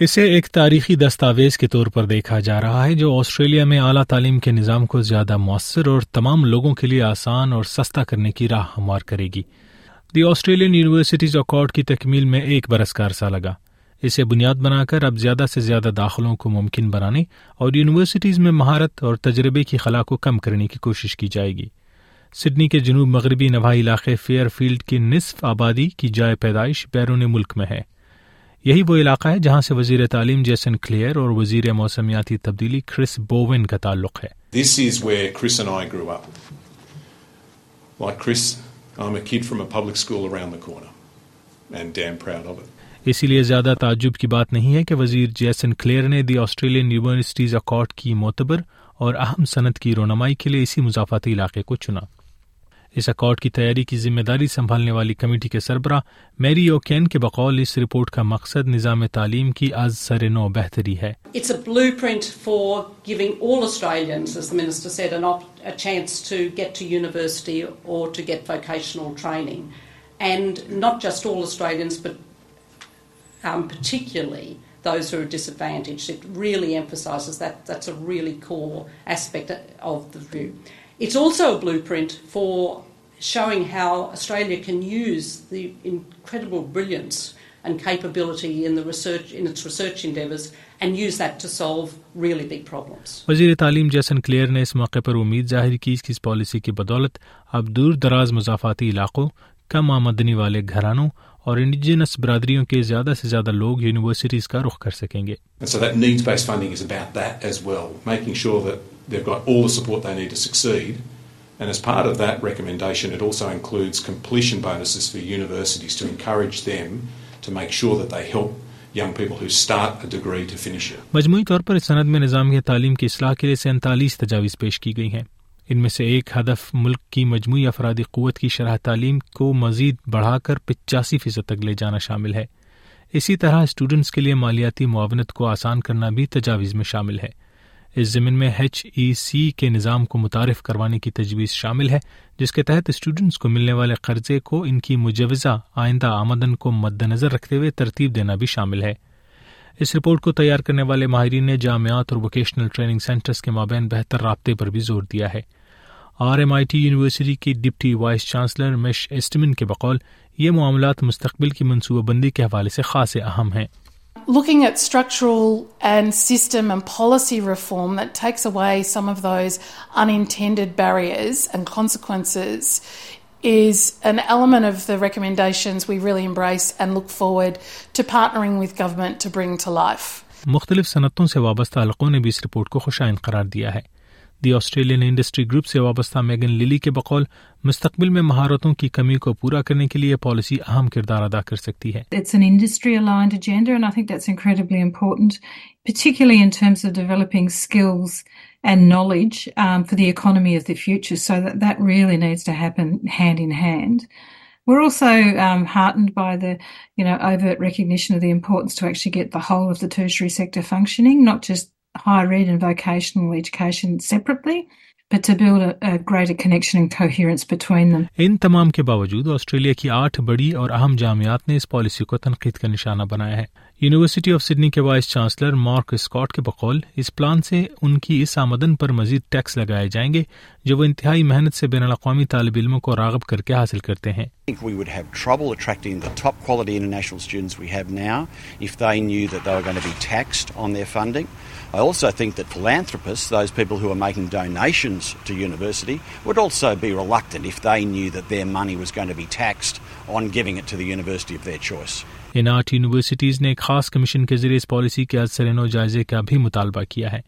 اسے ایک تاریخی دستاویز کے طور پر دیکھا جا رہا ہے جو آسٹریلیا میں اعلیٰ تعلیم کے نظام کو زیادہ مؤثر اور تمام لوگوں کے لیے آسان اور سستا کرنے کی راہ ہموار کرے گی۔ دی آسٹریلین یونیورسٹیز اکارڈ کی تکمیل میں ایک برس کا عرصہ لگا۔ اسے بنیاد بنا کر اب زیادہ سے زیادہ داخلوں کو ممکن بنانے اور یونیورسٹیز میں مہارت اور تجربے کی خلا کو کم کرنے کی کوشش کی جائے گی۔ سڈنی کے جنوب مغربی نواحی علاقے فیئر فیلڈ کی نصف آبادی کی جائے پیدائش بیرون ملک میں ہے۔ یہی وہ علاقہ ہے جہاں سے وزیر تعلیم جیسن کلیئر اور وزیر موسمیاتی تبدیلی کرس بوون کا تعلق ہے This is where Chris and I grew up. Like Chris, I'm a kid from a public school around the corner and damn proud of it. اسی لیے زیادہ تعجب کی بات نہیں ہے کہ وزیر جیسن کلیئر نے دی آسٹریلین یونیورسٹیز اکارڈ کی معتبر اور اہم صنعت کی رونمائی کے لیے اسی مضافاتی علاقے کو چنا اس اکارڈ کی تیاری کی ذمہ داری سنبھالنے والی کمیٹی کے سربراہ میری اوکین کے بقول اس رپورٹ کا مقصد نظام تعلیم کی از سر نو بہتری ہے۔ It's a blueprint for giving all Australians, as the Minister said, It's also a blueprint for showing how Australia can use the incredible brilliance and capability in the research in its research endeavours and use that to solve really big problems. وزیر تعلیم Jason clear نے اس موقع پر امید ظاہر کی کہ اس policy کی بدولت اب دور دراز مضافاتی علاقوں کم آمدنی والے گھرانوں اور انڈیجنس برادریوں کے زیادہ سے زیادہ لوگ یونیورسٹیز کا رخ کر سکیں گے And so that needs-based funding is about that as well, making sure that they've got all the support they need to succeed. And as part of that recommendation, it also includes completion bonuses for universities to encourage them to make sure that they help young people who start a degree to finish it. مجموعی طور پر اس سند میں نظام تعلیم کی اصلاح کے لیے سینتالیس تجاویز پیش کی گئی ہیں ان میں سے ایک ہدف ملک کی مجموعی افرادی قوت کی شرح تعلیم کو مزید بڑھا کر پچاسی فیصد تک لے جانا شامل ہے۔ اسی طرح اسٹوڈنٹس کے لیے مالیاتی معاونت کو آسان کرنا بھی تجاویز میں شامل ہے۔ اس ضمن میں ایچ ای سی کے نظام کو متعارف کروانے کی تجویز شامل ہے، جس کے تحت اسٹوڈنٹس کو ملنے والے قرضے کو ان کی مجوزہ آئندہ آمدن کو مد نظر رکھتے ہوئے ترتیب دینا بھی شامل ہے۔ اس رپورٹ کو تیار کرنے والے ماہرین نے جامعات اور ووکیشنل ٹریننگ سینٹرز کے مابین بہتر رابطے پر بھی زور دیا ہے۔ R M I T university کی deputy vice chancellor Mish Eastman کے بقول یہ معاملات مستقبل کی منصوبہ بندی کے حوالے سے خاص اہم ہیں looking at structural and system and policy reform that takes away some of those unintended barriers and consequences is an element of the recommendations we really embrace and look forward to partnering with government to bring to life. مختلف صنعتوں سے وابستہ حلقوں نے بھی اس report کو خوشائن قرار دیا ہے دی آسٹریلین انڈسٹری گروپ سے وابستہ میگن للی کے بقول، مستقبل میں مہارتوں کی کمی کو پورا کرنے کے لیے پالیسی اہم کردار ادا کر سکتی ہے۔ It's in industry aligned agenda and I think that's incredibly important particularly in terms of developing skills and knowledge um for the economy of the future so that that really needs to happen hand in hand we're also um heartened by the you know overt recognition of the importance to actually get the whole of the tertiary sector functioning not just higher ed and vocational education separately, but to build a, a greater connection and coherence between them. ان تمام کے باوجود Australia کی آٹھ بڑی اور اہم جامعات نے اس پالیسی کو تنقید کا نشانہ بنایا ہے یونیورسٹی آف سڈنی کے وائس چانسلر مارک اسکاٹ کے بقول اس پلان سے ان کی اس آمدن پر مزید ٹیکس لگائے جائیں گے جو وہ انتہائی محنت سے بین الاقوامی طالب علموں کو راغب کر کے حاصل کرتے ہیں I also think that philanthropists, those people who are making donations to university, would also be reluctant if they knew that their money was going to be taxed on giving it to the university of their choice. ان آٹھ universities نے ایک خاص commission کے ذریعے اس policy کے از سرنو جائزے کا بھی مطالبہ کیا ہے۔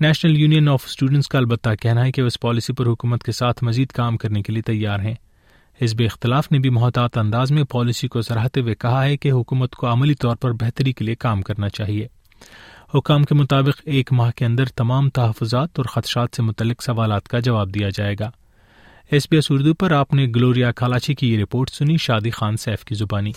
نیشنل یونین آف اسٹوڈنٹس کا البتہ کہنا ہے کہ وہ اس پالیسی پر حکومت کے ساتھ مزید کام کرنے کے لیے تیار ہیں۔ حزب اختلاف نے بھی محتاط انداز میں پالیسی کو سراہتے ہوئے کہا ہے کہ حکومت کو عملی طور پر بہتری کے لیے کام کرنا چاہیے۔ حکام کے مطابق ایک ماہ کے اندر تمام تحفظات اور خدشات سے متعلق سوالات کا جواب دیا جائے گا۔ ایس بی ایس اردو پر آپ نے گلوریا کالاچی کی یہ رپورٹ سنی شادی خان سیف کی زبانی۔